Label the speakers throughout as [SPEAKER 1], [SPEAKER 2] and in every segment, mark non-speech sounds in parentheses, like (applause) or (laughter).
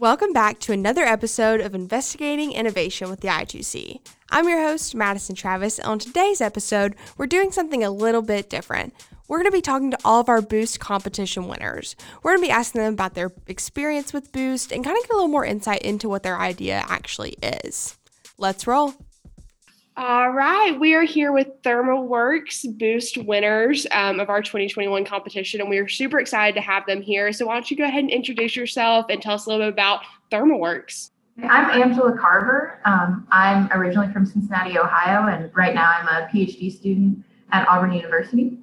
[SPEAKER 1] Welcome back to another episode of Investigating Innovation with the I2C. I'm your host, Madison Travis, and on today's episode, we're doing something a little bit different. We're going to be talking to all of our Boost competition winners. We're going to be asking them about their experience with Boost and kind of get a little more insight into what their idea actually is. Let's roll. All right, we are here with ThermaWorks Boost winners um, of our 2021 competition, and we are super excited to have them here. So, why don't you go ahead and introduce yourself and tell us a little bit about ThermaWorks?
[SPEAKER 2] I'm Angela Carver. Um, I'm originally from Cincinnati, Ohio, and right now I'm a PhD student at Auburn University.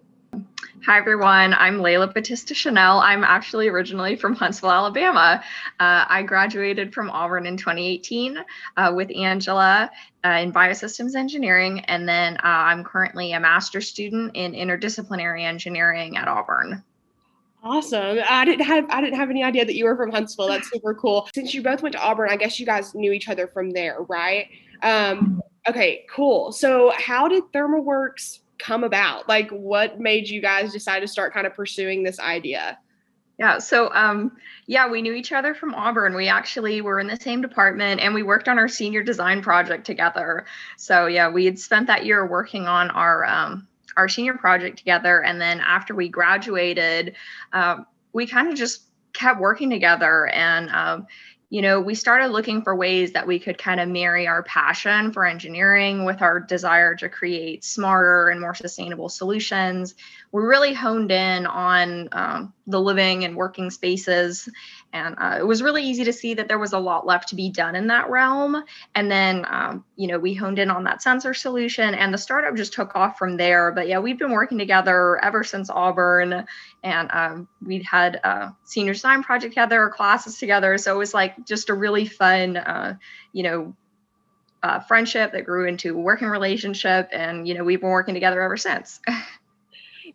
[SPEAKER 3] Hi, everyone. I'm Layla Batista Chanel. I'm actually originally from Huntsville, Alabama. Uh, I graduated from Auburn in 2018 uh, with Angela uh, in biosystems engineering, and then uh, I'm currently a master's student in interdisciplinary engineering at Auburn.
[SPEAKER 1] Awesome. I didn't have I didn't have any idea that you were from Huntsville. That's super cool. Since you both went to Auburn, I guess you guys knew each other from there, right? Um, okay, cool. So how did ThermaWorks come about? Like, what made you guys decide to start kind of pursuing this idea?
[SPEAKER 3] Yeah, so um, yeah, we knew each other from Auburn. We actually were in the same department and we worked on our senior design project together. So yeah, we had spent that year working on our um, our senior project together, and then after we graduated, uh, we kind of just kept working together and um, you know, we started looking for ways that we could kind of marry our passion for engineering with our desire to create smarter and more sustainable solutions. We really honed in on um, the living and working spaces. And uh, it was really easy to see that there was a lot left to be done in that realm. And then, um, you know, we honed in on that sensor solution and the startup just took off from there. But yeah, we've been working together ever since Auburn and um, we'd had a senior design project together, classes together. So it was like just a really fun, uh, you know, uh, friendship that grew into a working relationship. And, you know, we've been working together ever since. (laughs)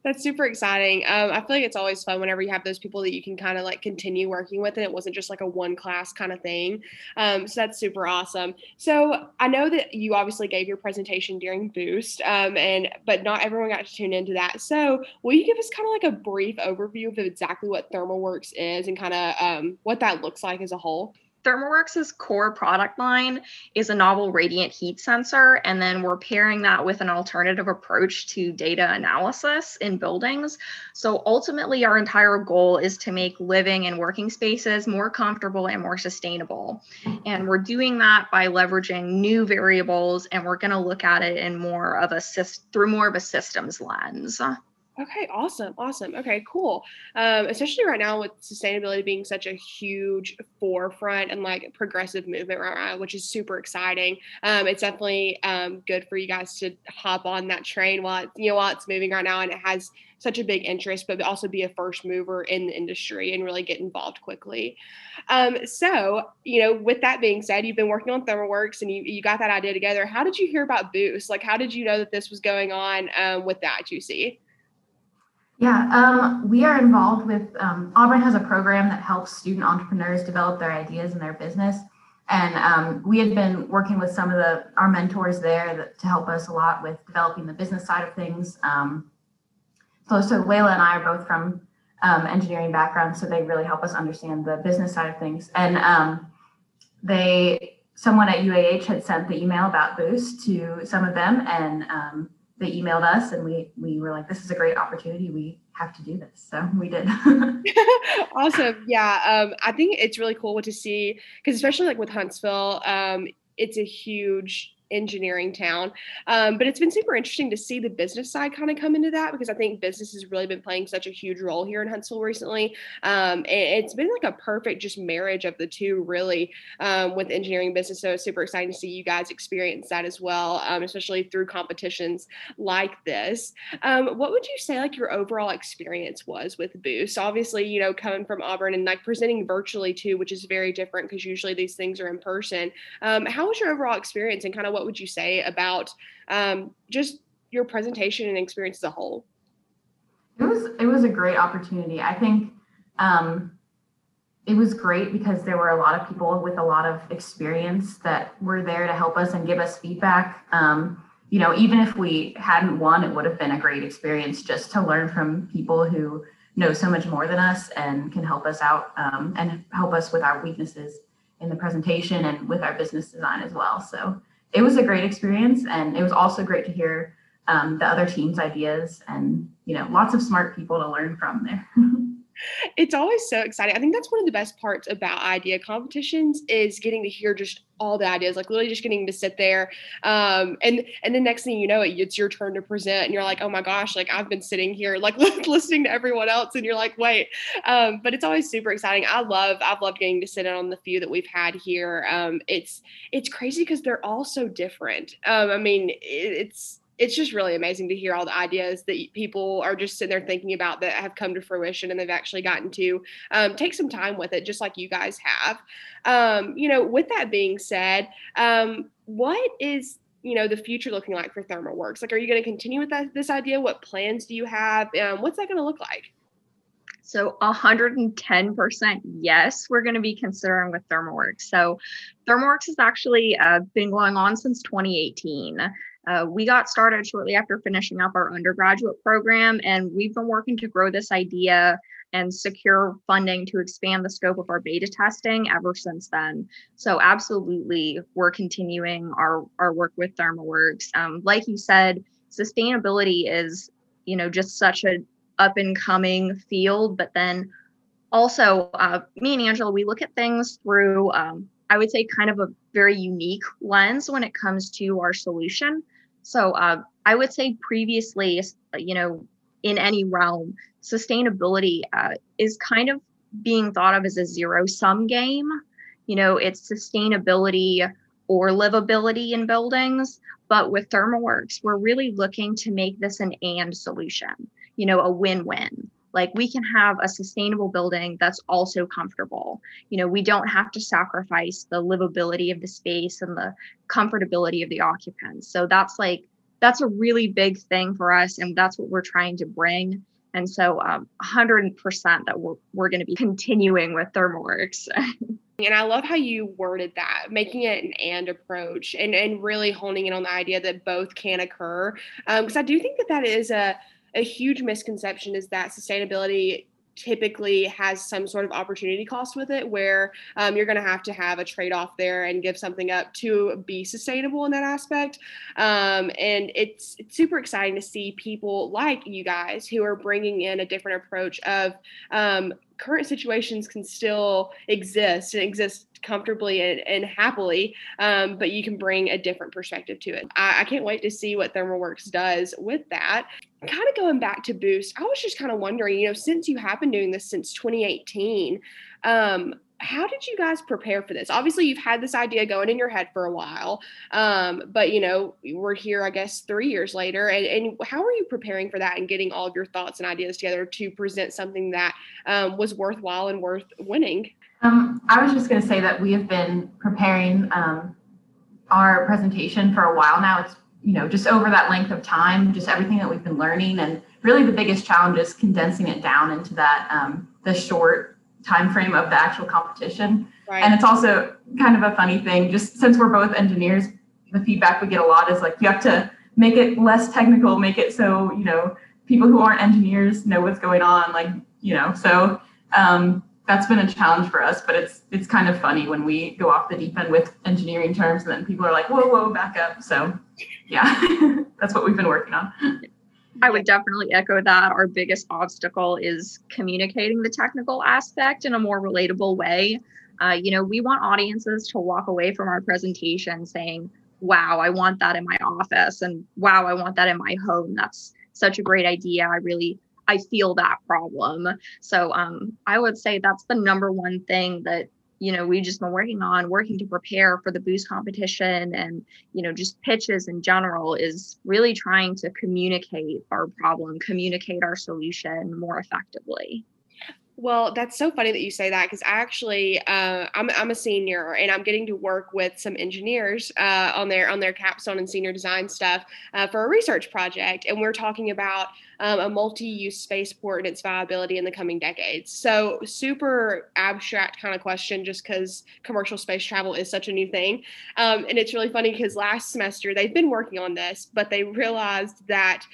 [SPEAKER 1] That's super exciting. Um, I feel like it's always fun whenever you have those people that you can kind of like continue working with, and it wasn't just like a one class kind of thing. Um, so that's super awesome. So I know that you obviously gave your presentation during Boost, um, and but not everyone got to tune into that. So will you give us kind of like a brief overview of exactly what ThermaWorks is and kind of um, what that looks like as a whole?
[SPEAKER 3] ThermaWorks' core product line is a novel radiant heat sensor, and then we're pairing that with an alternative approach to data analysis in buildings. So ultimately, our entire goal is to make living and working spaces more comfortable and more sustainable. And we're doing that by leveraging new variables, and we're going to look at it in more of a through more of a systems lens.
[SPEAKER 1] Okay, awesome, awesome. Okay, cool. Um, especially right now with sustainability being such a huge forefront and like progressive movement right now, which is super exciting. Um, it's definitely um, good for you guys to hop on that train while it, you know while it's moving right now, and it has such a big interest, but also be a first mover in the industry and really get involved quickly. Um, so, you know, with that being said, you've been working on ThermaWorks and you, you got that idea together. How did you hear about Boost? Like, how did you know that this was going on um, with that, I2C?
[SPEAKER 2] Yeah, um, we are involved with um, Auburn has a program that helps student entrepreneurs develop their ideas in their business, and um, we had been working with some of the our mentors there that, to help us a lot with developing the business side of things. Um, so, so Layla and I are both from um, engineering backgrounds, so they really help us understand the business side of things. And um, they, someone at UAH had sent the email about Boost to some of them, and they emailed us and we we were like this is a great opportunity. We have to do this. So we did. (laughs)
[SPEAKER 1] Awesome. Yeah um, i think it's really cool to see because especially like with huntsville um, it's a huge engineering town. Um, but it's been super interesting to see the business side kind of come into that because I think business has really been playing such a huge role here in Huntsville recently. Um, it's been like a perfect just marriage of the two, really, um, with engineering business. So it's super exciting to see you guys experience that as well, um, especially through competitions like this. Um, what would you say like your overall experience was with Boost? Obviously, you know, coming from Auburn and like presenting virtually too, which is very different because usually these things are in person. Um, how was your overall experience and kind of what what would you say about um, just your presentation and experience as a whole?
[SPEAKER 2] It was it was a great opportunity. I think um, it was great because there were a lot of people with a lot of experience that were there to help us and give us feedback. Um, you know, even if we hadn't won, it would have been a great experience just to learn from people who know so much more than us and can help us out um, and help us with our weaknesses. in the presentation and with our business design as well. So it was a great experience, and it was also great to hear um, the other team's ideas and you know lots of smart people to learn from there. (laughs)
[SPEAKER 1] it's always so exciting. I think that's one of the best parts about idea competitions is getting to hear just all the ideas, like literally just getting to sit there. Um, and and the next thing you know, it, it's your turn to present, and you're like, oh my gosh, like I've been sitting here like (laughs) listening to everyone else, and you're like, wait. Um, but it's always super exciting. I love I've loved getting to sit in on the few that we've had here. Um, it's it's crazy because they're all so different. Um, I mean, it, it's it's just really amazing to hear all the ideas that people are just sitting there thinking about that have come to fruition and they've actually gotten to um, take some time with it, just like you guys have. Um, you know, with that being said, um, what is you know the future looking like for ThermalWorks? Like, are you going to continue with that this idea? What plans do you have? Um, what's that going to look like?
[SPEAKER 3] So 110% yes, we're going to be considering with ThermalWorks. So ThermalWorks has actually uh, been going on since 2018. Uh, we got started shortly after finishing up our undergraduate program, and we've been working to grow this idea and secure funding to expand the scope of our beta testing ever since then. So, absolutely, we're continuing our, our work with ThermalWorks. Um, like you said, sustainability is, you know, just such a up and coming field, but then also, uh, me and Angela, we look at things through, um, I would say, kind of a very unique lens when it comes to our solution. So uh, I would say previously, you know, in any realm, sustainability uh, is kind of being thought of as a zero sum game. You know, it's sustainability or livability in buildings. But with ThermalWorks, we're really looking to make this an and solution, you know, a win win. Like we can have a sustainable building that's also comfortable. You know, we don't have to sacrifice the livability of the space and the comfortability of the occupants. So that's like that's a really big thing for us and that's what we're trying to bring. And so um, 100% that we're, we're going to be continuing with ThermalWorks. (laughs)
[SPEAKER 1] and I love how you worded that, making it an and approach and, and really honing in on the idea that both can occur. Because um, I do think that that is a, a huge misconception is that sustainability typically has some sort of opportunity cost with it where um, you're going to have to have a trade-off there and give something up to be sustainable in that aspect um, and it's, it's super exciting to see people like you guys who are bringing in a different approach of um, current situations can still exist and exist comfortably and, and happily, um, but you can bring a different perspective to it. I, I can't wait to see what ThermalWorks does with that. Kind of going back to Boost, I was just kind of wondering, you know, since you have been doing this since 2018, um, how did you guys prepare for this? Obviously, you've had this idea going in your head for a while, um, but you know we're here, I guess, three years later. And, and, how are you preparing for that and getting all of your thoughts and ideas together to present something that um, was worthwhile and worth winning?
[SPEAKER 2] Um, I was just going to say that we have been preparing um, our presentation for a while now. It's you know just over that length of time, just everything that we've been learning, and really the biggest challenge is condensing it down into that um, the short time frame of the actual competition. Right. And it's also kind of a funny thing, just since we're both engineers, the feedback we get a lot is like you have to make it less technical, make it so, you know, people who aren't engineers know what's going on. Like, you know, so um, that's been a challenge for us, but it's it's kind of funny when we go off the deep end with engineering terms and then people are like, whoa, whoa, back up. So yeah, (laughs) that's what we've been working on.
[SPEAKER 3] I would definitely echo that. Our biggest obstacle is communicating the technical aspect in a more relatable way. Uh, you know, we want audiences to walk away from our presentation saying, wow, I want that in my office, and wow, I want that in my home. That's such a great idea. I really, I feel that problem. So um, I would say that's the number one thing that you know we've just been working on working to prepare for the boost competition and you know just pitches in general is really trying to communicate our problem communicate our solution more effectively
[SPEAKER 1] well, that's so funny that you say that because I actually uh, I'm I'm a senior and I'm getting to work with some engineers uh, on their on their capstone and senior design stuff uh, for a research project, and we're talking about um, a multi-use spaceport and its viability in the coming decades. So super abstract kind of question, just because commercial space travel is such a new thing, um, and it's really funny because last semester they've been working on this, but they realized that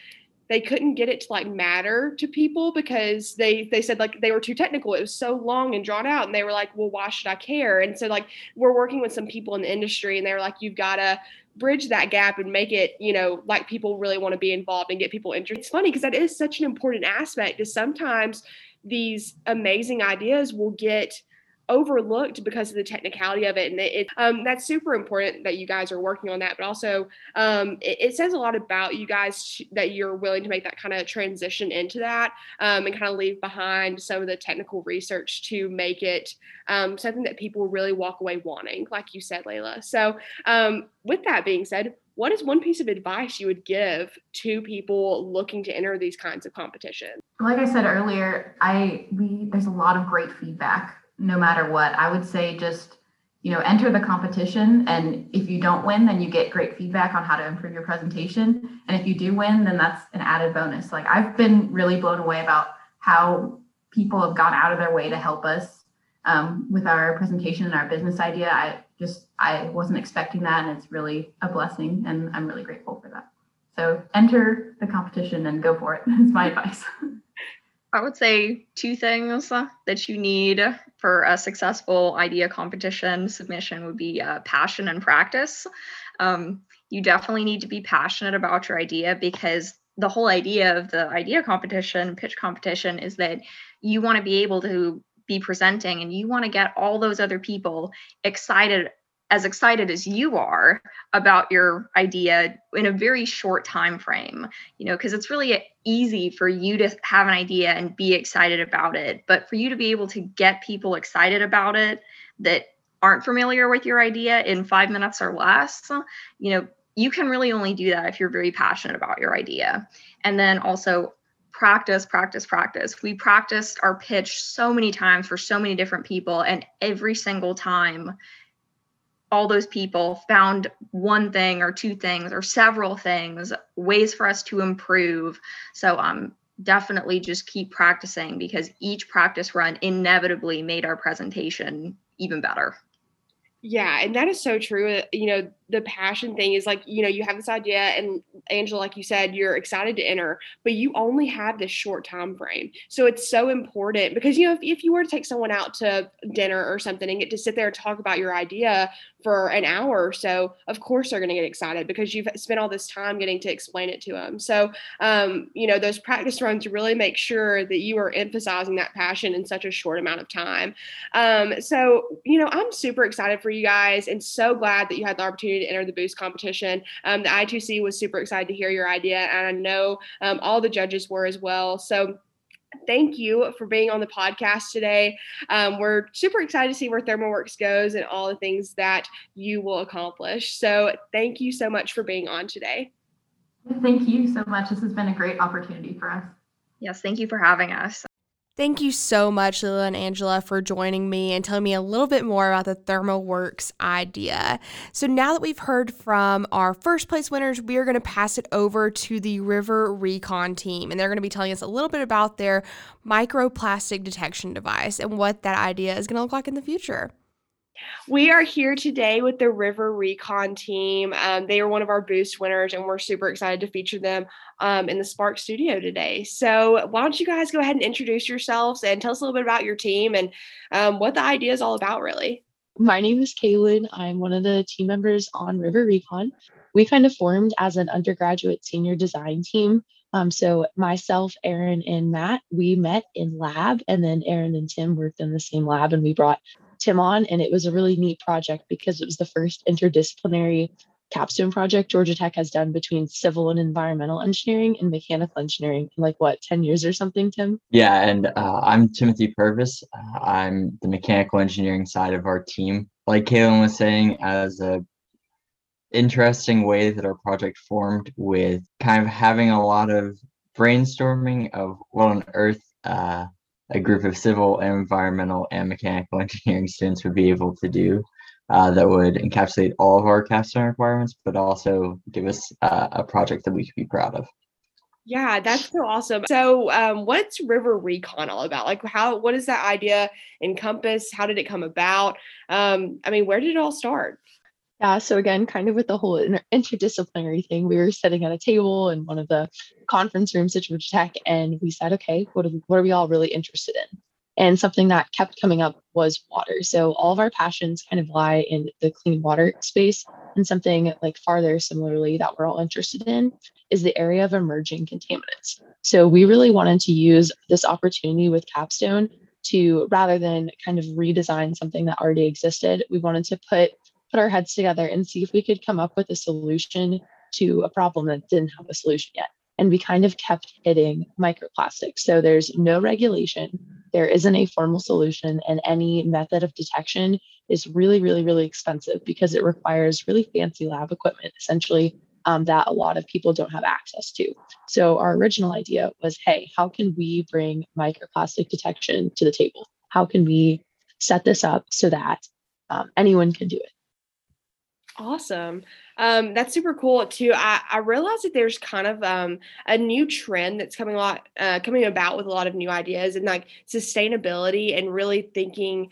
[SPEAKER 1] they couldn't get it to like matter to people because they they said like they were too technical. It was so long and drawn out and they were like well why should i care? And so like we're working with some people in the industry and they were like you've got to bridge that gap and make it you know like people really want to be involved and get people interested. It's funny because that is such an important aspect is sometimes these amazing ideas will get overlooked because of the technicality of it and it, it um, that's super important that you guys are working on that but also um, it, it, says a lot about you guys that you're willing to make that kind of transition into that um, and kind of leave behind some of the technical research to make it um, something that people really walk away wanting like you said layla. So um, with that being said what is one piece of advice you would give to people looking to enter these kinds of competitions?
[SPEAKER 2] Like i said earlier i we there's a lot of great feedback no matter what. I would say just, you know, enter the competition. And if you don't win, then you get great feedback on how to improve your presentation. And if you do win, then that's an added bonus. Like I've been really blown away about how people have gone out of their way to help us um, with our presentation and our business idea. I just, I wasn't expecting that. And it's really a blessing. And I'm really grateful for that. So enter the competition and go for it. (laughs) Is my advice. (laughs)
[SPEAKER 3] I would say two things that you need for a successful idea competition submission would be uh, passion and practice. Um, you definitely need to be passionate about your idea because the whole idea of the idea competition, pitch competition, is that you want to be able to be presenting and you want to get all those other people excited as excited as you are about your idea in a very short time frame you know because it's really easy for you to have an idea and be excited about it. But for you to be able to get people excited about it that aren't familiar with your idea in 5 minutes or less you know you can really only do that if you're very passionate about your idea. And then also practice practice practice. We practiced our pitch so many times for so many different people and every single time all those people found one thing or two things or several things, ways for us to improve. So um definitely just keep practicing because each practice run inevitably made our presentation even better.
[SPEAKER 1] Yeah, and that is so true. You know, the passion thing is like you know you have this idea and angela like you said you're excited to enter but you only have this short time frame so it's so important because you know if, if you were to take someone out to dinner or something and get to sit there and talk about your idea for an hour or so of course they're going to get excited because you've spent all this time getting to explain it to them so um, you know those practice runs really make sure that you are emphasizing that passion in such a short amount of time um, so you know i'm super excited for you guys and so glad that you had the opportunity opportunity to enter the boost competition. Um, the I2C was super excited to hear your idea, and I know um, all the judges were as well. So thank you for being on the podcast today. Um, we're super excited to see where ThermalWorks goes and all the things that you will accomplish. So thank you so much for being on today.
[SPEAKER 2] Thank you so much. This has been a great opportunity for us.
[SPEAKER 3] Yes, thank you for having us.
[SPEAKER 1] Thank you so much, Lila and Angela, for joining me and telling me a little bit more about the ThermalWorks idea. So, now that we've heard from our first place winners, we are going to pass it over to the River Recon team, and they're going to be telling us a little bit about their microplastic detection device and what that idea is going to look like in the future. We are here today with the River Recon team. Um, they are one of our boost winners, and we're super excited to feature them um, in the Spark studio today. So, why don't you guys go ahead and introduce yourselves and tell us a little bit about your team and um, what the idea is all about, really?
[SPEAKER 4] My name is Kaylin. I'm one of the team members on River Recon. We kind of formed as an undergraduate senior design team. Um, so myself, Aaron, and Matt, we met in lab, and then Aaron and Tim worked in the same lab, and we brought Tim on, and it was a really neat project because it was the first interdisciplinary capstone project Georgia Tech has done between civil and environmental engineering and mechanical engineering in like what 10 years or something tim?
[SPEAKER 5] Yeah and uh, i'm timothy purvis. Uh, i'm the mechanical engineering side of our team. Like kaylin was saying as a interesting way that our project formed with kind of having a lot of brainstorming of what on earth uh, a group of civil environmental and mechanical engineering students would be able to do uh, that would encapsulate all of our capstone requirements, but also give us uh, a project that we could be proud of.
[SPEAKER 1] Yeah, that's so awesome. So, um, what's River Recon all about? Like, how what does that idea encompass? How did it come about? Um, I mean, where did it all start?
[SPEAKER 4] Yeah, so again, kind of with the whole inter- interdisciplinary thing, we were sitting at a table in one of the conference rooms at Georgia Tech, and we said, okay, what are, what are we all really interested in? And something that kept coming up was water. So all of our passions kind of lie in the clean water space. And something like farther similarly that we're all interested in is the area of emerging contaminants. So we really wanted to use this opportunity with Capstone to rather than kind of redesign something that already existed, we wanted to put put our heads together and see if we could come up with a solution to a problem that didn't have a solution yet. And we kind of kept hitting microplastics. So there's no regulation, there isn't a formal solution, and any method of detection is really, really, really expensive because it requires really fancy lab equipment, essentially, um, that a lot of people don't have access to. So our original idea was hey, how can we bring microplastic detection to the table? How can we set this up so that um, anyone can do it?
[SPEAKER 1] Awesome. Um, that's super cool too. I, I realize that there's kind of um, a new trend that's coming a lot uh, coming about with a lot of new ideas and like sustainability and really thinking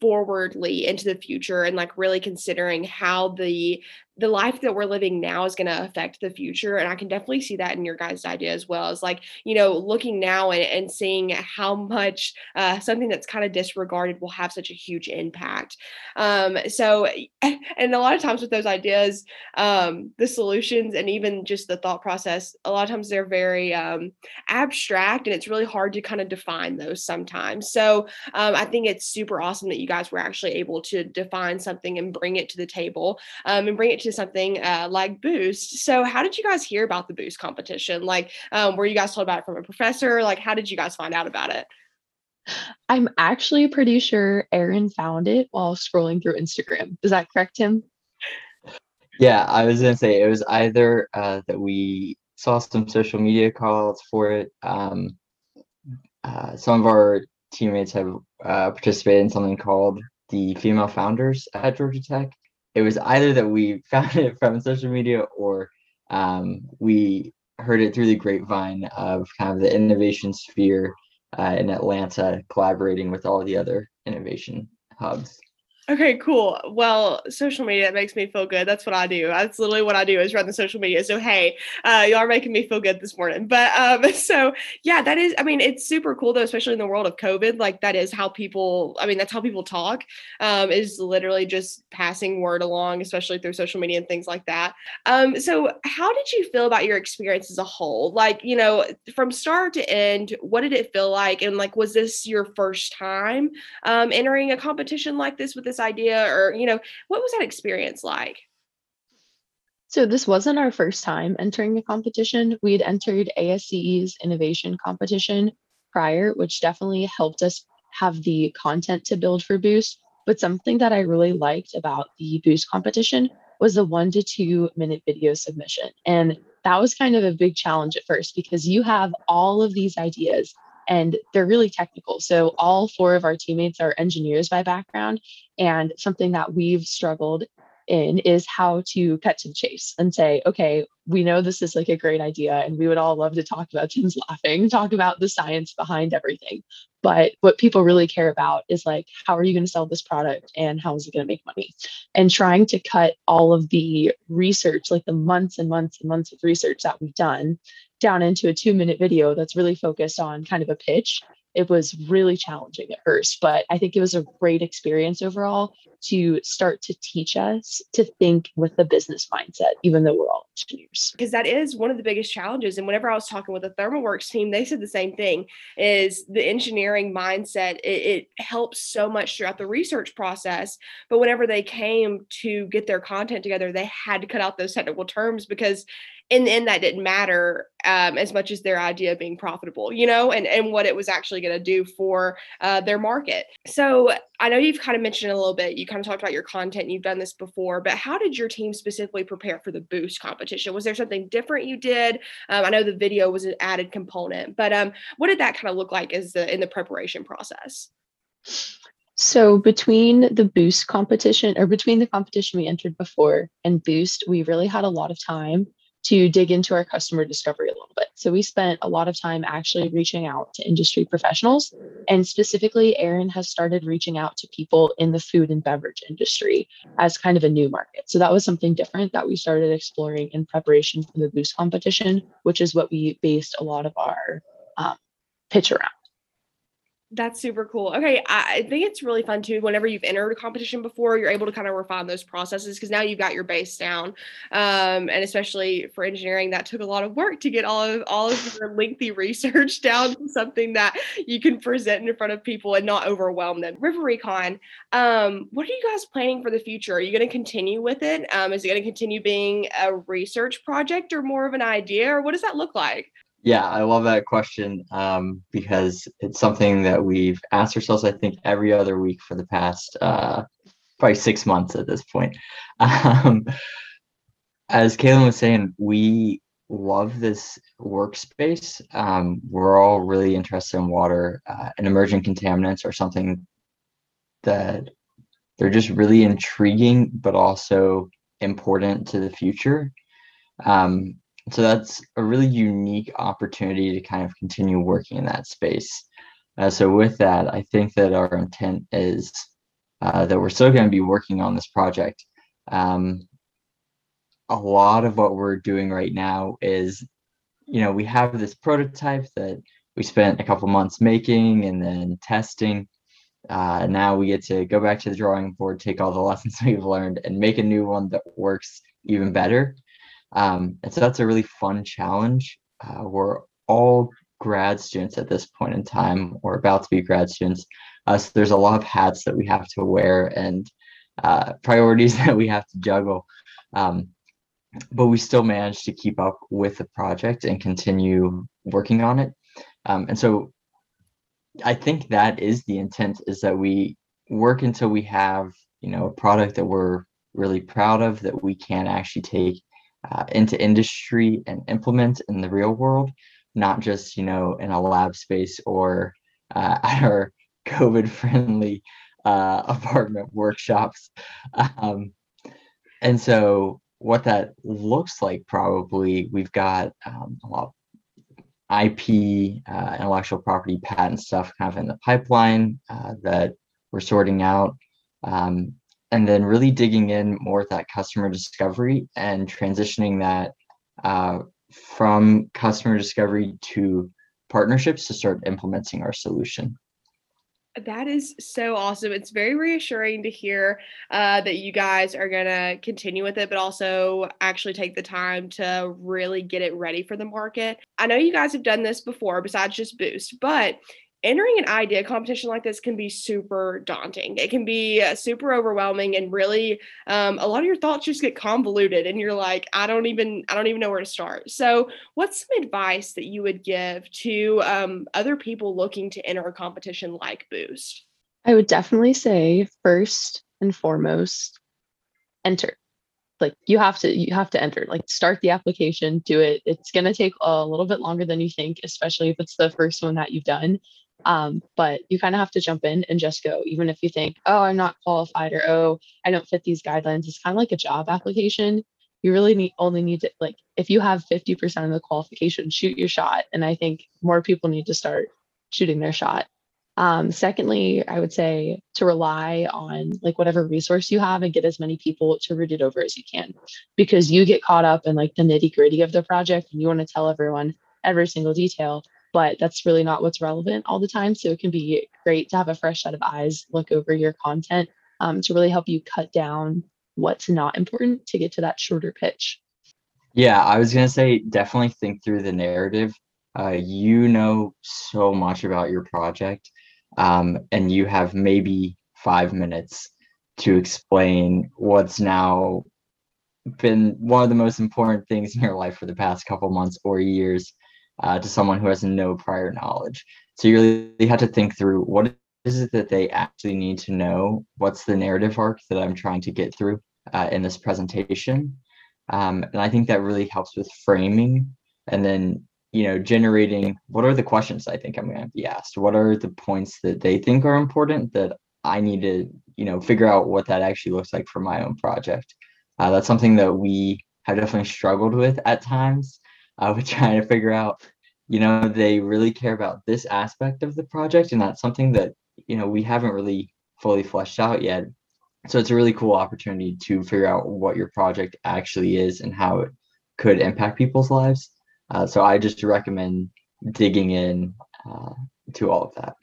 [SPEAKER 1] forwardly into the future and like really considering how the the life that we're living now is going to affect the future and i can definitely see that in your guys idea as well as like you know looking now and, and seeing how much uh, something that's kind of disregarded will have such a huge impact. Um, so (laughs) and a lot of times with those ideas um, the solutions and even just the thought process a lot of times they're very um, abstract and it's really hard to kind of define those sometimes. So um, i think it's super awesome that you guys were actually able to define something and bring it to the table um, and bring it to something uh, like Boost. So, how did you guys hear about the Boost competition? Like, um, were you guys told about it from a professor? Like, how did you guys find out about it?
[SPEAKER 4] I'm actually pretty sure Aaron found it while scrolling through Instagram. Is that correct, Tim?
[SPEAKER 5] Yeah, I was gonna say it was either uh, that we saw some social media calls for it. Um, uh, some of our teammates have uh, participated in something called the Female Founders at Georgia Tech, it was either that we (laughs) found it from social media or um, we heard it through the grapevine of kind of the innovation sphere uh, in Atlanta, collaborating with all the other innovation hubs.
[SPEAKER 1] Okay, cool. Well, social media makes me feel good. That's what I do. That's literally what I do is run the social media. So hey, uh, you are making me feel good this morning. But um, (laughs) so yeah, that is. I mean, it's super cool though, especially in the world of COVID. Like that is how people. I mean, that's how people talk. Um, is literally just passing word along, especially through social media and things like that. Um, so how did you feel about your experience as a whole? Like you know, from start to end, what did it feel like? And like, was this your first time um, entering a competition like this with this idea or you know what was that experience like?
[SPEAKER 4] So this wasn't our first time entering a competition. We had entered ASCE's innovation competition prior which definitely helped us have the content to build for boost. But something that i really liked about the boost competition was the one to two minute video submission. And that was kind of a big challenge at first because you have all of these ideas and they're really technical. So all four of our teammates are engineers by background, and something that we've struggled in is how to cut to the chase and say, okay, we know this is like a great idea, and we would all love to talk about Tim's laughing, talk about the science behind everything. But what people really care about is like, how are you going to sell this product and how is it going to make money? And trying to cut all of the research, like the months and months and months of research that we've done, down into a two minute video that's really focused on kind of a pitch, it was really challenging at first. But I think it was a great experience overall to start to teach us to think with the business mindset, even though we're all engineers.
[SPEAKER 1] Because that is one of the biggest challenges. And whenever I was talking with the ThermalWorks team, they said the same thing is the engineering mindset, it, it helps so much throughout the research process. But whenever they came to get their content together, they had to cut out those technical terms because in the end that didn't matter um, as much as their idea of being profitable you know and and what it was actually going to do for uh, their market. So i know you've kind of mentioned a little bit you kind of talked about your content you've done this before but how did your team specifically prepare for the boost competition? Was there something different you did? Um, i know the video was an added component but um, what did that kind of look like as the in the preparation process?
[SPEAKER 4] So between the boost competition or between the competition we entered before and boost we really had a lot of time to dig into our customer discovery a little bit. So we spent a lot of time actually reaching out to industry professionals. And specifically, Aaron has started reaching out to people in the food and beverage industry as kind of a new market. So that was something different that we started exploring in preparation for the Boost competition, which is what we based a lot of our um, pitch around.
[SPEAKER 1] That's super cool. Okay, I, think it's really fun too. Whenever you've entered a competition before, you're able to kind of refine those processes because now you've got your base down. Um, and especially for engineering, that took a lot of work to get all of all of your lengthy (laughs) research down to something that you can present in front of people and not overwhelm them. River Recon, um, what are you guys planning for the future? Are you going to continue with it? Um, is it going to continue being a research project or more of an idea, or what does that look like?
[SPEAKER 5] Yeah, I love that question um, because it's something that we've asked ourselves, I think, every other week for the past uh, probably six months at this point. (laughs) Um, as Kaylin was saying, we love this workspace. Um, we're all really interested in water, uh, and emerging contaminants are something that they're just really intriguing, but also important to the future. Um, so that's a really unique opportunity to kind of continue working in that space. Uh, so with that, I think that our intent is uh, that we're still going to be working on this project. Um, a lot of what we're doing right now is, you know, we have this prototype that we spent a couple months making and then testing. Uh, now we get to go back to the drawing board, take all the (laughs) lessons we've learned, and make a new one that works even better. Um, and so that's a really fun challenge. Uh, we're all grad students at this point in time, or about to be grad students. Uh, so there's a lot of hats that we have to wear and uh, priorities (laughs) that we have to juggle. Um, but we still manage to keep up with the project and continue working on it. Um, and so I think that is the intent is that we work until we have, you know, a product that we're really proud of that we can actually take uh, into industry and implement in the real world, not just you know in a lab space or uh, (laughs) at our COVID-friendly uh, (laughs) apartment workshops. Um, and so what that looks like probably we've got um, a lot of IP, uh, intellectual property patent stuff kind of in the pipeline uh, that we're sorting out. Um, and then really digging in more at that customer discovery and transitioning that uh, from customer discovery to partnerships to start implementing our solution.
[SPEAKER 1] That is so awesome. It's very reassuring to hear uh, that you guys are going to continue with it, but also actually take the time to really get it ready for the market. I know you guys have done this before, besides just Boost, but entering an idea competition like this can be super daunting. It can be uh, super overwhelming and really um, a lot of your thoughts just get convoluted and you're like, I don't even I don't even know where to start. So, what's some advice that you would give to um, other people looking to enter a competition like Boost?
[SPEAKER 4] I would definitely say first and foremost, enter. Like you have to you have to enter. Like start the application, do it. It's gonna take a little bit longer than you think, especially if it's the first one that you've done. Um, but you kind of have to jump in and just go, even if you think, oh, I'm not qualified or oh, I don't fit these guidelines. It's kind of like a job application. You really need only need to like if you have 50% of the qualification, shoot your shot. And I think more people need to start shooting their shot. Um, secondly, I would say to rely on like whatever resource you have and get as many people to read it over as you can because you get caught up in like the nitty gritty of the project and you want to tell everyone every single detail but that's really not what's relevant all the time. So it can be great to have a fresh set of eyes look over your content um, to really help you cut down what's not important to get to that shorter pitch.
[SPEAKER 5] Yeah, I was going to say definitely think through the narrative. Uh, you know so much about your project, um, and you have maybe five minutes to explain what's now been one of the most important things in your life for the past couple months or years uh, to someone who has no prior knowledge. So you really have to think through what is it that they actually need to know? What's the narrative arc that I'm trying to get through uh, in this presentation? Um, and I think that really helps with framing and then, you know, generating what are the questions I think I'm going to be asked? What are the points that they think are important that I need to, you know, figure out what that actually looks like for my own project? Uh, that's something that we have definitely struggled with at times uh, would (laughs) try to figure out you know they really care about this aspect of the project and that's something that you know we haven't really fully fleshed out yet. So it's a really cool opportunity to figure out what your project actually is and how it could impact people's lives. Uh, so i just recommend digging in uh, to all of that.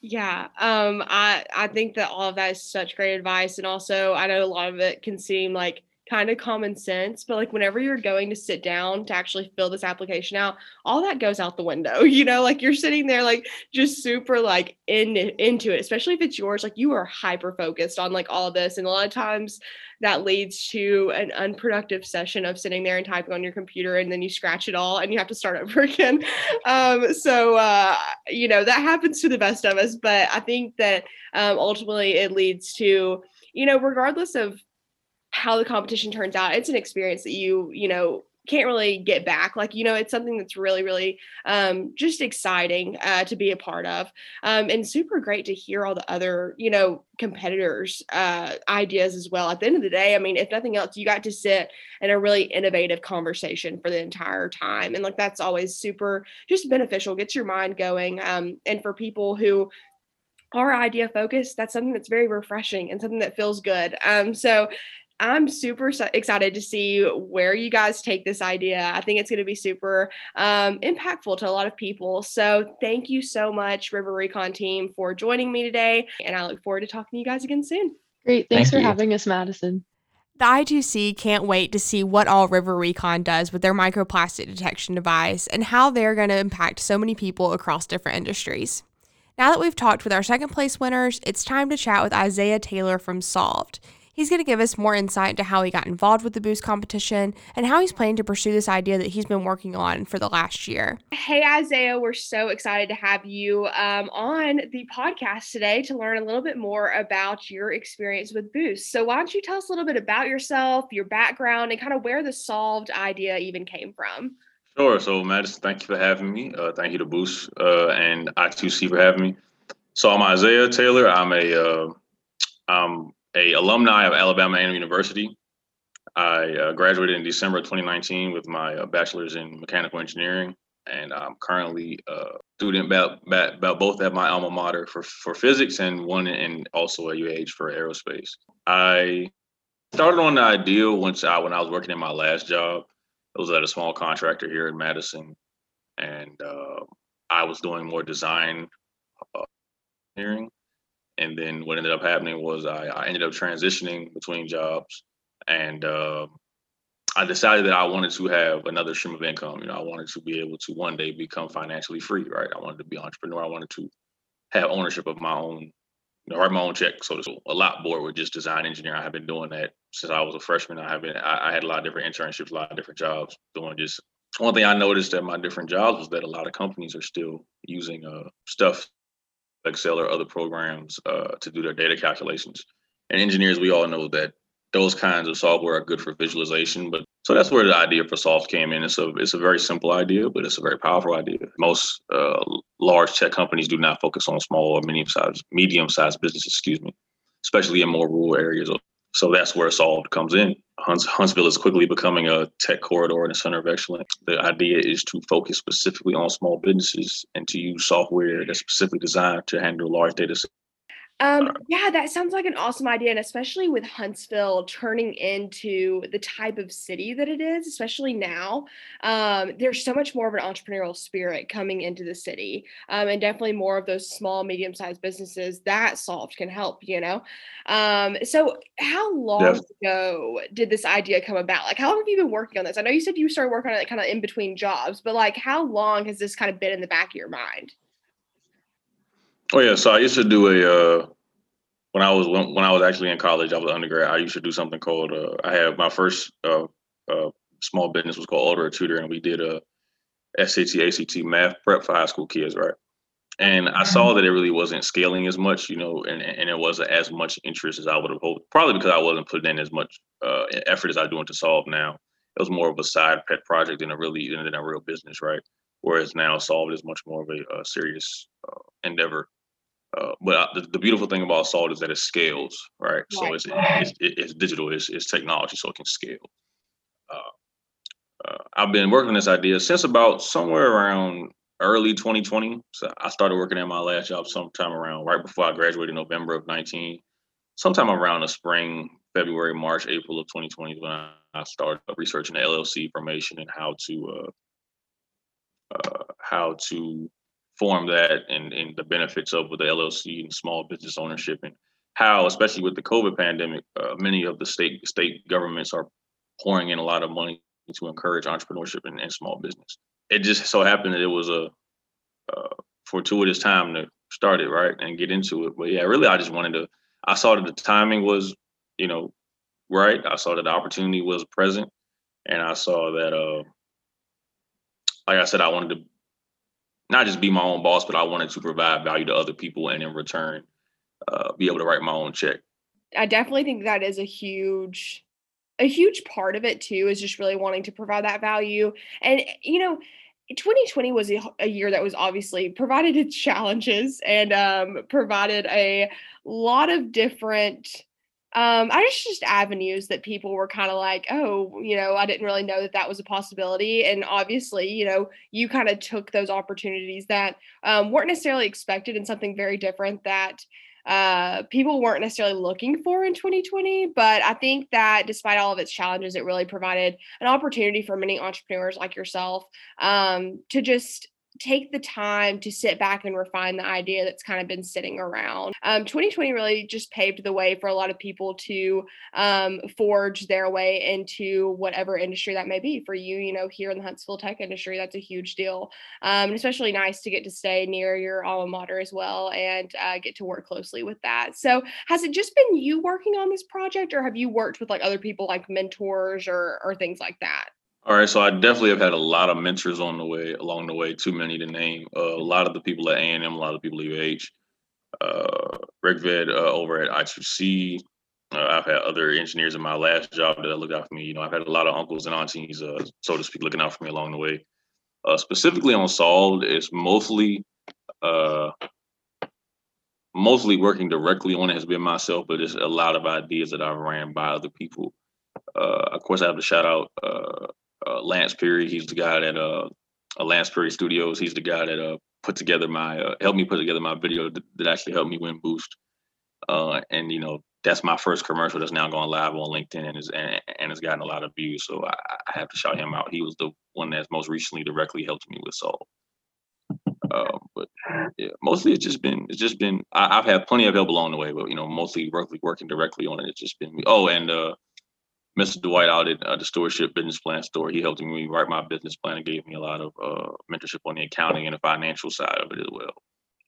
[SPEAKER 1] Yeah, um, I I think that all of that is such great advice, and also I know a lot of it can seem like kind of common sense, but like whenever you're going to sit down to actually fill this application out, all that goes out the window. (laughs) You know, like you're sitting there like just super like in into it, especially if it's yours. Like you are hyper focused on like all this, and a lot of times that leads to an unproductive session of sitting there and typing on your computer, and then you scratch it all and you have to start (laughs) over again. Um, so uh, you know that happens to the best of us, but I think that um, ultimately it leads to you know regardless of how the competition turns out. It's an experience that you you know can't really get back. Like you know it's something that's really really um, just exciting uh, to be a part of. Um, and super great to hear all the other you know competitors uh, ideas as well. At the end of the day i mean if nothing else you got to sit in a really innovative conversation for the entire time. And like that's always super just beneficial. Gets your mind going. Um, and for people who are idea focused that's something that's very refreshing and something that feels good. Um, so I'm super excited to see where you guys take this idea. I think it's going to be super um, impactful to a lot of people. So, thank you so much, River Recon team, for joining me today. And I look forward to talking to you guys again soon.
[SPEAKER 4] Great. Thanks Thank for you. having us, Madison.
[SPEAKER 1] The I2C can't wait to see what all River Recon does with their microplastic detection device and how they're going to impact so many people across different industries. Now that we've talked with our second place winners, it's time to chat with Isaiah Taylor from Solved. He's going to give us more insight into how he got involved with the Boost competition and how he's planning to pursue this idea that he's been working on for the last year. Hey, Isaiah, we're so excited to have you um, on the podcast today to learn a little bit more about your experience with Boost. So, why don't you tell us a little bit about yourself, your background, and kind of where the solved idea even came from?
[SPEAKER 6] Sure. So, Madison, thank you for having me. Uh, thank you to Boost uh, and I2C for having me. So, I'm Isaiah Taylor. I'm a uh, I'm a alumni of Alabama A&M University. I uh, graduated in December 2019 with my uh, bachelor's in mechanical engineering, and I'm currently a student about, about both at my alma mater for, for physics and one in also at UH for aerospace. I started on the idea once I when I was working in my last job. It was at a small contractor here in Madison, and uh, I was doing more design uh, engineering and then what ended up happening was I, I ended up transitioning between jobs, and uh, I decided that I wanted to have another stream of income. You know, I wanted to be able to one day become financially free. Right, I wanted to be an entrepreneur. I wanted to have ownership of my own, you know, write my own check. So a lot more with just design engineering. I have been doing that since I was a freshman. I have been. I, I had a lot of different internships, a lot of different jobs, doing just one thing I noticed at my different jobs was that a lot of companies are still using uh, stuff Excel or other programs uh, to do their data calculations. And engineers, we all know that those kinds of software are good for visualization. But so that's where the idea for Soft came in. It's a it's a very simple idea, but it's a very powerful idea. Most uh, large tech companies do not focus on small or medium sized medium sized businesses, excuse me, especially in more rural areas so that's where Solved comes in. Hunts, Huntsville is quickly becoming a tech corridor and a center of excellence. The idea is to focus specifically on small businesses and to use software that's specifically designed to handle large data
[SPEAKER 1] um, yeah, that sounds like an awesome idea. And especially with Huntsville turning into the type of city that it is, especially now, um, there's so much more of an entrepreneurial spirit coming into the city. Um, and definitely more of those small, medium sized businesses that Solved can help, you know? Um, so, how long ago did this idea come about? Like, how long have you been working on this? I know you said you started working on it kind of in between jobs, but like, how long has this kind of been in the back of your mind?
[SPEAKER 6] Oh yeah, so I used to do a uh, when I was when, when I was actually in college, I was an undergrad. I used to do something called uh, I had my first uh, uh, small business was called Order a Tutor, and we did a SAT ACT math prep for high school kids, right? And I saw mm-hmm. that it really wasn't scaling as much, you know, and, and it wasn't as much interest as I would have hoped. Probably because I wasn't putting in as much uh, effort as I do into Solve now. It was more of a side pet project than a really than a real business, right? Whereas now Solve is much more of a, a serious uh, endeavor uh, but uh, the, the, beautiful thing about salt is that it scales, right? So it's, it's, it's, digital, it's, it's technology, so it can scale. uh, I've been working on this idea since about somewhere around early 2020. So I started working at my last job sometime around right before I graduated, November of 19. Sometime around the spring, February, March, April of 2020 is when I started researching the LLC formation and how to uh, uh, how to form that and, and the benefits of the LLC and small business ownership and how, especially with the COVID pandemic, uh, many of the state state governments are pouring in a lot of money to encourage entrepreneurship and, and small business. It just so happened that it was a, a fortuitous time to start it right and get into it. But yeah, really, I just wanted to. I saw that the timing was, you know, right. I saw that the opportunity was present, and I saw that, uh, like I said, I wanted to not just be my own boss, but I wanted to provide value to other people and in return, uh, be able to write my own check.
[SPEAKER 1] I definitely think that is a huge a huge part of it too is just really wanting to provide that value. And you know, 2020 was a, year that was obviously provided its (laughs) challenges and um, provided a lot of different um i just just avenues that people were kind of like oh you know i didn't really know that that was a possibility and obviously you know you kind of took those opportunities that um, weren't necessarily expected and something very different that uh, people weren't necessarily looking for in 2020. But I think that despite all of its challenges, it really provided an opportunity for many entrepreneurs like yourself um, to just take the time to sit back and refine the idea that's kind of been sitting around. Um, 2020 really just paved the way for a lot of people to um, forge their way into whatever industry that may be. For you, you know, here in the Huntsville tech industry, that's a huge deal. Um, and especially nice to get to stay near your alma mater as well and uh, get to work closely with that. So, has it just been you working on this project, or have you worked with like other people, like mentors or or things like that?
[SPEAKER 6] All right, so I definitely have had a lot of mentors on the way, along the way. Too many to name. Uh, a lot of the people at A and M, a lot of people at UH. Uh, Rick Ved uh, over at I2C. Uh, I've had other engineers in my last job that looked out for me. You know, I've had a lot of uncles and aunties, uh, so to speak, looking out for me along the way. Uh, specifically on Solved, it's mostly uh, mostly working directly on it has been myself, but it's a lot of ideas that I've ran by other people. Uh, of course, I have to shout out uh, uh, Lance Perry. He's the guy that uh, uh, Lance Perry Studios. He's the guy that uh, put together my uh, helped me put together my video that, that actually helped me win Boost. Uh, and you know that's my first commercial that's now going live on LinkedIn and is and, and has gotten a lot of views. So I, I have to shout him out. He was the one that's most recently directly helped me with Solved. Um, but yeah, mostly it's just been it's just been I, have had plenty of help along the way, but you know mostly working working directly on it. It's just been me. Oh, and uh, Mr. Dwight out at uh, the stewardship business plan store. He helped me write my business plan and gave me a lot of uh, mentorship on the accounting and the financial side of it as well.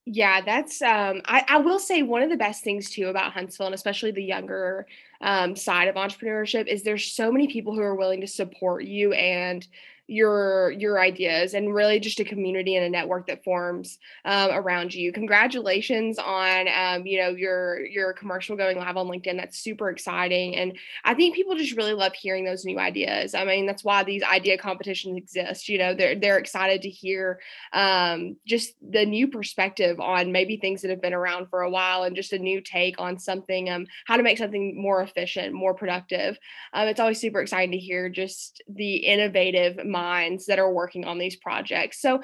[SPEAKER 1] Yeah, that's um I, I will say one of the best things too about Huntsville and especially the younger um, side of entrepreneurship is there's so many people who are willing to support you and your your ideas and really just a community and a network that forms um, around you. Congratulations on um, you know your your commercial going live on linkedin. That's super exciting and i think people just really love hearing those new ideas. I mean that's why these idea competitions exist you know they're they're excited to hear um, just the new perspective on maybe things that have been around for a while and just a new take on something um, how to make something more efficient more productive. Um, it's always super exciting to hear just the innovative minds that are working on these projects. So,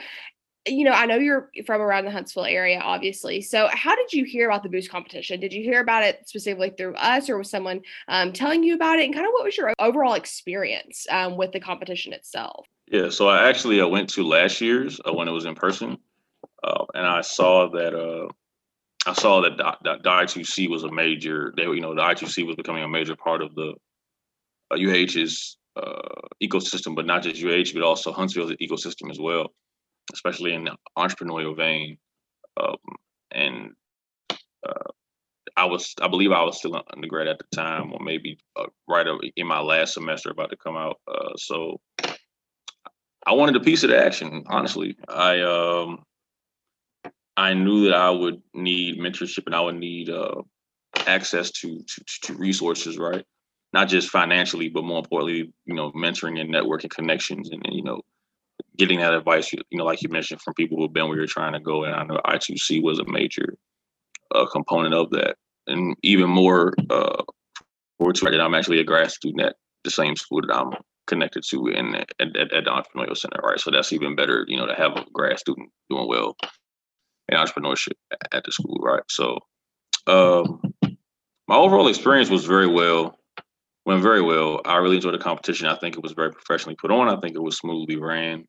[SPEAKER 1] you know, I know you're from around the Huntsville area, obviously. So, how did you hear about the Boost competition? Did you hear about it specifically through us, or was someone um, telling you about it? And kind of what was your overall experience um, with the competition itself?
[SPEAKER 6] Yeah, so I actually uh, went to last year's uh, when it was in person, uh, and I saw that uh, I saw that the, the, the, I2C was a major. They, you know, the I2C was becoming a major part of the UAH's uh, ecosystem, but not just UH, but also Huntsville's ecosystem as well, especially in the entrepreneurial vein. Um, and uh, I was, I believe I was still an undergrad at the time, or maybe uh, right in my last semester about to come out. Uh, so I wanted a piece of the action. Honestly, I um, I knew that I would need mentorship and I would need uh, access to, to to resources, right? Not just financially, but more importantly, you know, mentoring and networking connections and, you know, getting that advice, you know, like you mentioned, from people who've been where you're trying to go. And I know I2C was a major uh, component of that. And even more uh, it, I'm actually a grad student at the same school that I'm connected to in at, at, at, the entrepreneurial center, right? So that's even better, you know, to have a grad student doing well in entrepreneurship at the school, right? So um, my overall experience was very well, went very well. I really enjoyed the competition. I think it was very professionally put on. I think it was smoothly ran.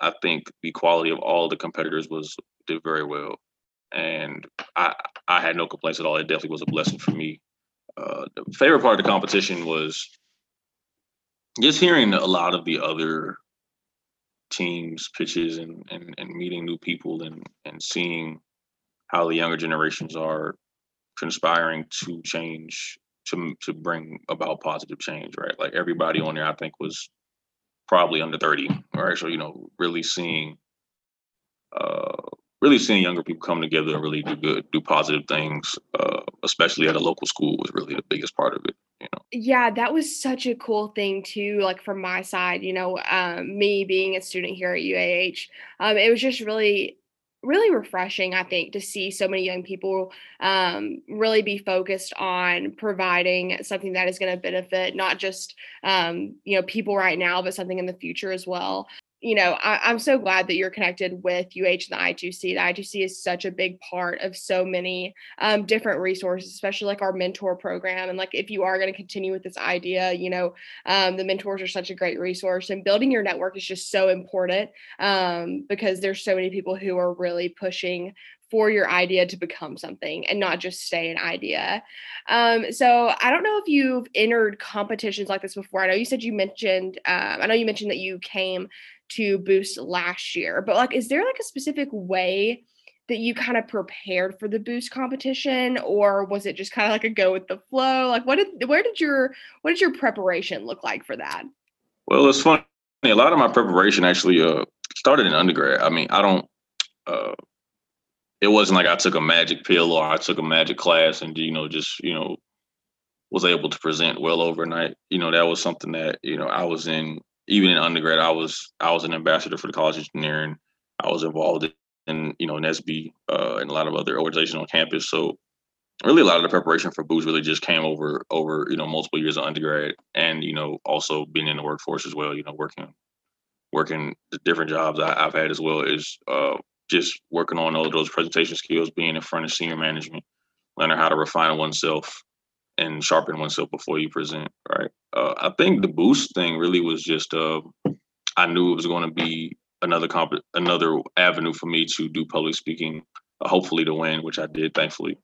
[SPEAKER 6] I think the quality of all the competitors was did very well, and I I had no complaints at all. It definitely was a blessing for me. Uh, the favorite part of the competition was just hearing a lot of the other teams pitches and, and, and meeting new people and, and seeing how the younger generations are conspiring to change to to bring about positive change right? Like everybody on there i think was probably under 30 right? So you know really seeing uh really seeing younger people come together and really do good do positive things uh especially at a local school was really the biggest part of it you know?
[SPEAKER 1] Yeah that was such a cool thing too like from my side you know um, me being a student here at uah um, it was just really really refreshing i think to see so many young people um, really be focused on providing something that is going to benefit not just um, you know people right now but something in the future as well you know, I, am so glad that you're connected with UH and the I2C. The I2C is such a big part of so many um, different resources, especially like our mentor program. And like, if you are going to continue with this idea, you know, um, the mentors are such a great resource, and building your network is just so important um, because there's so many people who are really pushing for your idea to become something and not just stay an idea. Um, so I don't know if you've entered competitions like this before. I know you said you mentioned, um, I know you mentioned that you came to Boost last year, but like, is there like a specific way that you kind of prepared for the Boost competition, or was it just kind of like a go with the flow? Like, what did, where did your, what did your preparation look like for that?
[SPEAKER 6] Well, it's funny. A lot of my preparation actually uh, started in undergrad. I mean, I don't, uh, it wasn't like I took a magic pill or I took a magic class and you know just you know was able to present well overnight. You know that was something that you know I was in even in undergrad. I was I was an ambassador for the college of engineering. I was involved in you know NSBE uh, and a lot of other organizations on campus. So really a lot of the preparation for Boost really just came over over you know multiple years of undergrad and you know also being in the workforce as well. You know working working the different jobs I, have had as well is uh, just working on all those presentation skills, being in front of senior management, learning how to refine oneself and sharpen oneself before you present. Right. Uh, I think the boost thing really was just uh, I knew it was going to be another comp- another avenue for me to do public speaking, uh, hopefully to win, which I did, thankfully.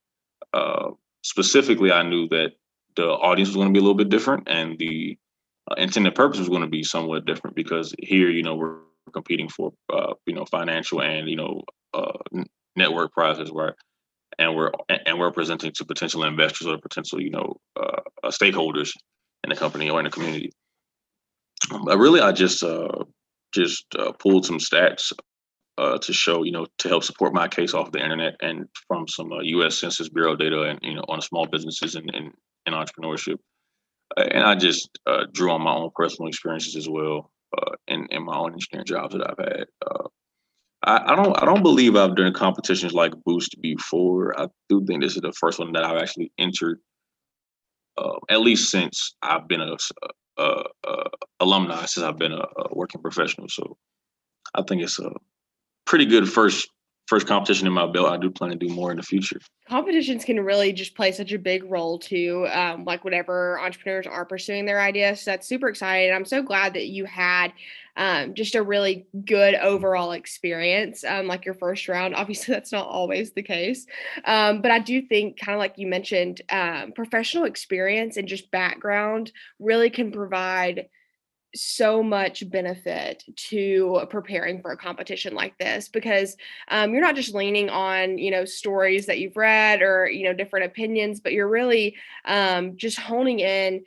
[SPEAKER 6] Uh, specifically, I knew that the audience was going to be a little bit different, and the uh, intended purpose was going to be somewhat different because here, you know, we're competing for uh, you know financial and you know uh, network prizes, right? And we're and we're presenting to potential investors or potential you know uh, uh stakeholders in the company or in the community. But really, I just uh, just uh, pulled some stats to show you know to help support my case off the internet and from some U.S. Census Bureau data and you know on small businesses and, and, and entrepreneurship and I just uh, drew on my own personal experiences as well uh, in in my own engineering jobs that I've had. I, I, don't I don't believe I've done competitions like Boost before. I do think this is the first one that I've actually entered, uh, at least since I've been a, a, a alumni, since I've been a, a working professional. So I think it's a pretty good first first competition in my belt. I do plan to do more in the future.
[SPEAKER 1] Competitions can really just play such a big role too, um, like whatever entrepreneurs are pursuing their ideas. So that's super exciting. I'm so glad that you had um, just a really good overall experience, um, like your first round. (laughs) Obviously, that's not always the case, um, but I do think, kind of like you mentioned, um, professional experience and just background really can provide so much benefit to preparing for a competition like this because um, you're not just leaning on you know stories that you've read or you know different opinions but you're really um, just honing in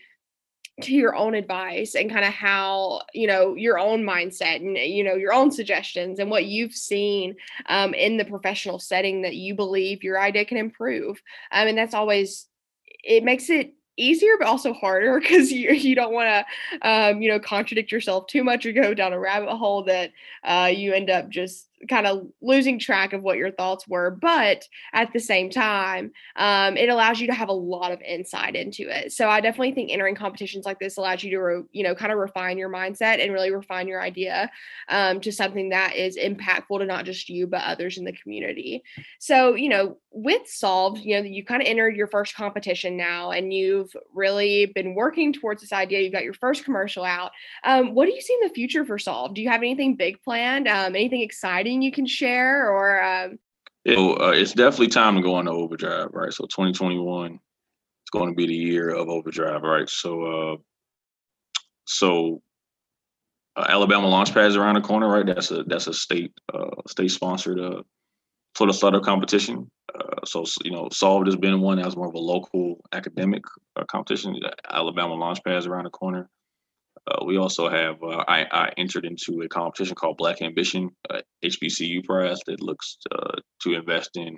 [SPEAKER 1] to your own advice and kind of how you know your own mindset and you know your own suggestions and what you've seen um, in the professional setting that you believe your idea can improve. Um, and that's always it makes it easier but also harder (laughs) because you, you don't want to um, you know contradict yourself too much or go down a rabbit hole that uh, you end up just kind of losing track of what your thoughts were. But at the same time, um, it allows you to have a lot of insight into it. So I definitely think entering competitions like this allows you to, re- you know, kind of refine your mindset and really refine your idea um, to something that is impactful to not just you, but others in the community. So, you know, with Solved, you know, you kind of entered your first competition now and you've really been working towards this idea. You've got your first commercial out. Um, what do you see in the future for Solved? Do you have anything big planned? Um, anything exciting you can share or? Um...
[SPEAKER 6] uh, it's definitely time to go into overdrive, right? So 2021 is going to be the year of overdrive, right? So, uh, so uh, Alabama Launchpad is around the corner, right? That's a that's a state uh, state sponsored uh, Florida Startup competition. Uh, so you know, Solved has been one that's more of a local academic uh, competition. Alabama Launchpad is around the corner. Uh, we also have uh, I, I, entered into a competition called Black Ambition HBCU prize that looks to invest in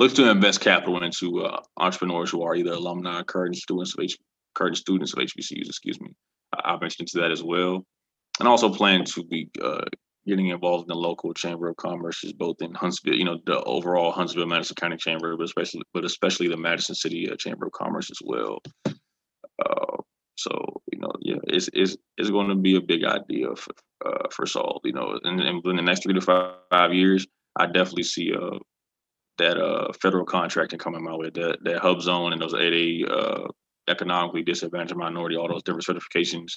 [SPEAKER 6] looks to invest capital into entrepreneurs who are either alumni, current students of H, current students of HBCUs. Excuse me. I've mentioned to that as well, and also plan to be uh, getting involved in the local chamber of commerce, is both in Huntsville, you know, the overall Huntsville Madison County Chamber, but especially but especially the Madison City uh, Chamber of Commerce as well. Uh, so you know, yeah, it's it's it's going to be a big idea for uh, for Solved. You know, and, in the next three to five, five years, I definitely see uh that uh federal contracting coming my way. That that hub zone and those 8A uh economically disadvantaged minority, all those different certifications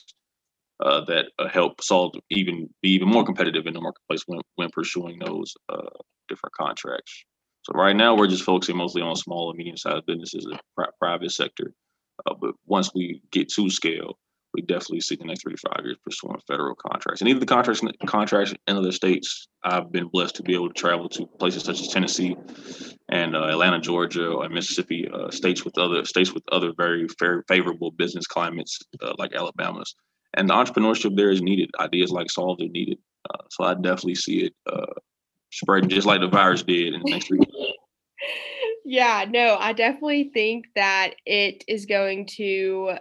[SPEAKER 6] uh, that uh, help solve even be even more competitive in the marketplace when, when pursuing those uh, different contracts. So right now we're just focusing mostly on small and medium sized businesses, the pri- private sector. Uh, but once we get to scale, we definitely see the next three to five years pursuing federal contracts. And even the contracts contracts in other states, I've been blessed to be able to travel to places such as Tennessee and uh, Atlanta, Georgia, and Mississippi, uh, states with other states with other very very favorable business climates uh, like Alabama's. And the entrepreneurship there is needed. Ideas like Solved are needed. Uh, so I definitely see it uh, spreading just like the virus did in the next three.
[SPEAKER 1] Yeah, no, I definitely think that it is going to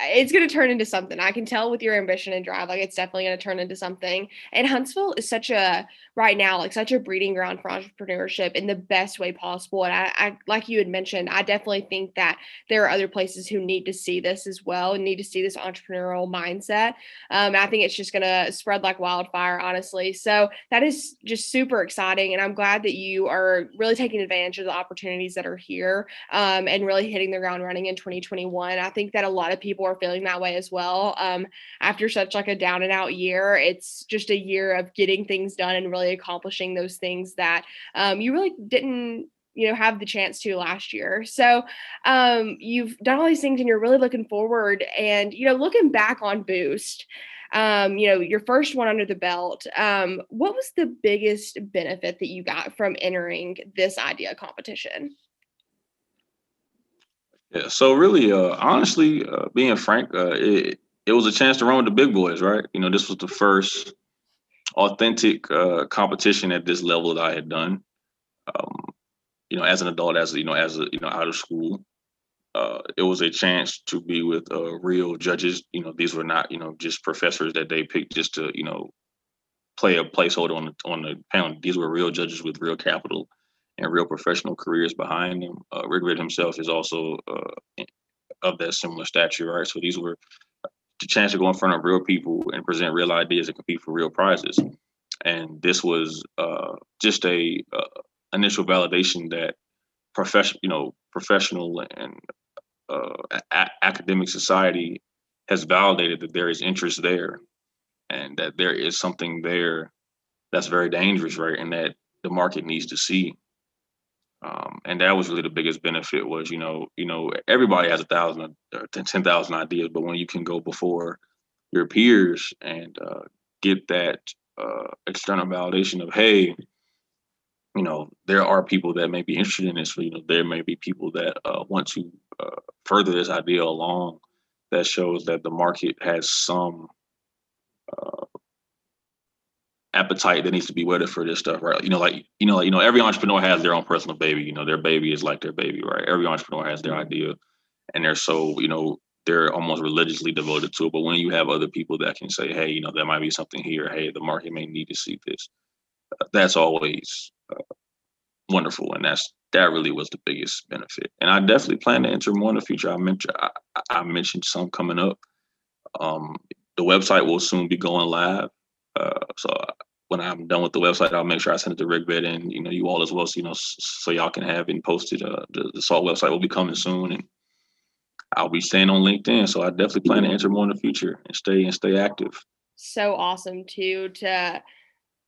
[SPEAKER 1] it's going to turn into something. I can tell with your ambition and drive, like it's definitely going to turn into something. And Huntsville is such a right now, like such a breeding ground for entrepreneurship in the best way possible. And I, I like you had mentioned, I definitely think that there are other places who need to see this as well and need to see this entrepreneurial mindset. Um, I think it's just going to spread like wildfire, honestly. So that is just super exciting, and I'm glad that you are really taking advantage of the opportunities that are here um, and really hitting the ground running in 2021. I think that a lot of people are feeling that way as well. Um, after such like a down and out year, it's just a year of getting things done and really accomplishing those things that um, you really didn't you know have the chance to last year so um, you've done all these things and you're really looking forward and you know looking back on boost um, you know your first one under the belt um, what was the biggest benefit that you got from entering this idea competition
[SPEAKER 6] yeah. So really, uh, honestly, uh, being frank, uh, it it was a chance to run with the big boys, right? You know, this was the first authentic uh, competition at this level that I had done. Um, you know, as an adult, as you know, as a, you know, out of school, uh, it was a chance to be with uh, real judges. You know, these were not you know just professors that they picked just to you know play a placeholder on the on the panel. These were real judges with real capital and real professional careers behind him. Uh, himself is also uh, of that similar stature, right? So these were the chance to go in front of real people and present real ideas and compete for real prizes. And this was uh, just a uh, initial validation that profession, you know, professional and uh, a- academic society has validated that there is interest there, and that there is something there that's very dangerous, right? And that the market needs to see. Um, and that was really the biggest benefit was you know you know everybody has a thousand or ten thousand ideas, but when you can go before your peers and uh, get that uh, external validation of hey, you know there are people that may be interested in this, you know there may be people that uh, want to uh, further this idea along. That shows that the market has some uh, appetite that needs to be whetted for this stuff, right? You know, like you know, like you know, every entrepreneur has their own personal baby. You know, their baby is like their baby, right? Every entrepreneur has their idea, and they're so you know they're almost religiously devoted to it. But when you have other people that can say, hey, you know, there might be something here. Hey, the market may need to see this. that's always uh, wonderful, and that's that really was the biggest benefit. And I definitely plan to enter more in the future. I mentioned I, I mentioned some coming up. Um, the website will soon be going live. Uh, so when I'm done with the website, I'll make sure I send it to Rigbed and you know you all as well, so you know so y'all can have it posted. Uh, the, the Solved website will be coming soon, and I'll be staying on LinkedIn. So I definitely plan to enter more in the future and stay and stay active.
[SPEAKER 1] So awesome too to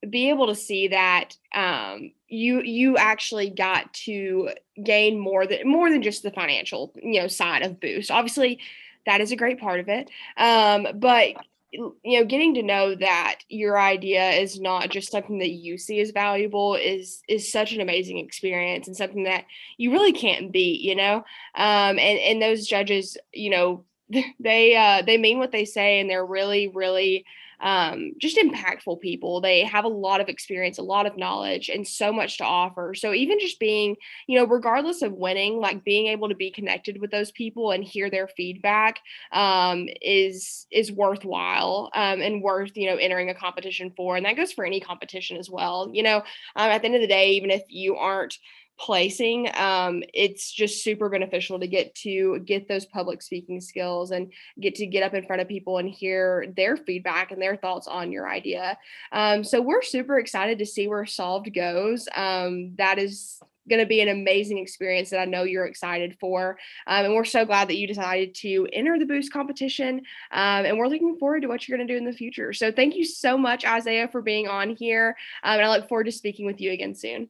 [SPEAKER 1] be able to see that um, you you actually got to gain more than more than just the financial you know side of boost obviously that is a great part of it um, but you know getting to know that your idea is not just something that you see as valuable is is such an amazing experience and something that you really can't beat you know? Um, and and those judges you know (laughs) they uh, they mean what they say and they're really really um, just impactful people. They have a lot of experience, a lot of knowledge, and so much to offer. So even just being, you know, regardless of winning, like being able to be connected with those people and hear their feedback um, is is worthwhile um, and worth you know entering a competition for. And that goes for any competition as well. You know, um, at the end of the day, even if you aren't placing um, it's just super beneficial to get to get those public speaking skills and get to get up in front of people and hear their feedback and their thoughts on your idea um, so we're super excited to see where solved goes um, that is going to be an amazing experience that I know you're excited for. Um, and we're so glad that you decided to enter the Boost competition. Um, and we're looking forward to what you're going to do in the future. So thank you so much, Isaiah, for being on here. Um, and I look forward to speaking with you again soon.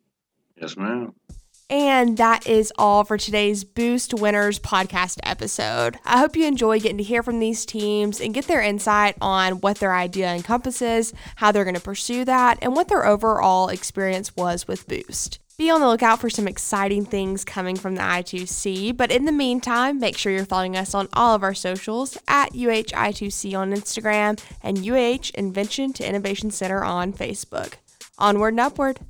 [SPEAKER 6] Yes, ma'am.
[SPEAKER 1] And that is all for today's Boost Winners podcast episode. I hope you enjoy getting to hear from these teams and get their insight on what their idea encompasses, how they're going to pursue that, and what their overall experience was with Boost. Be on the lookout for some exciting things coming from the I2C, but in the meantime, make sure you're following us on all of our socials at UAHI2C on Instagram and UH Invention to Innovation Center on Facebook. Onward and upward.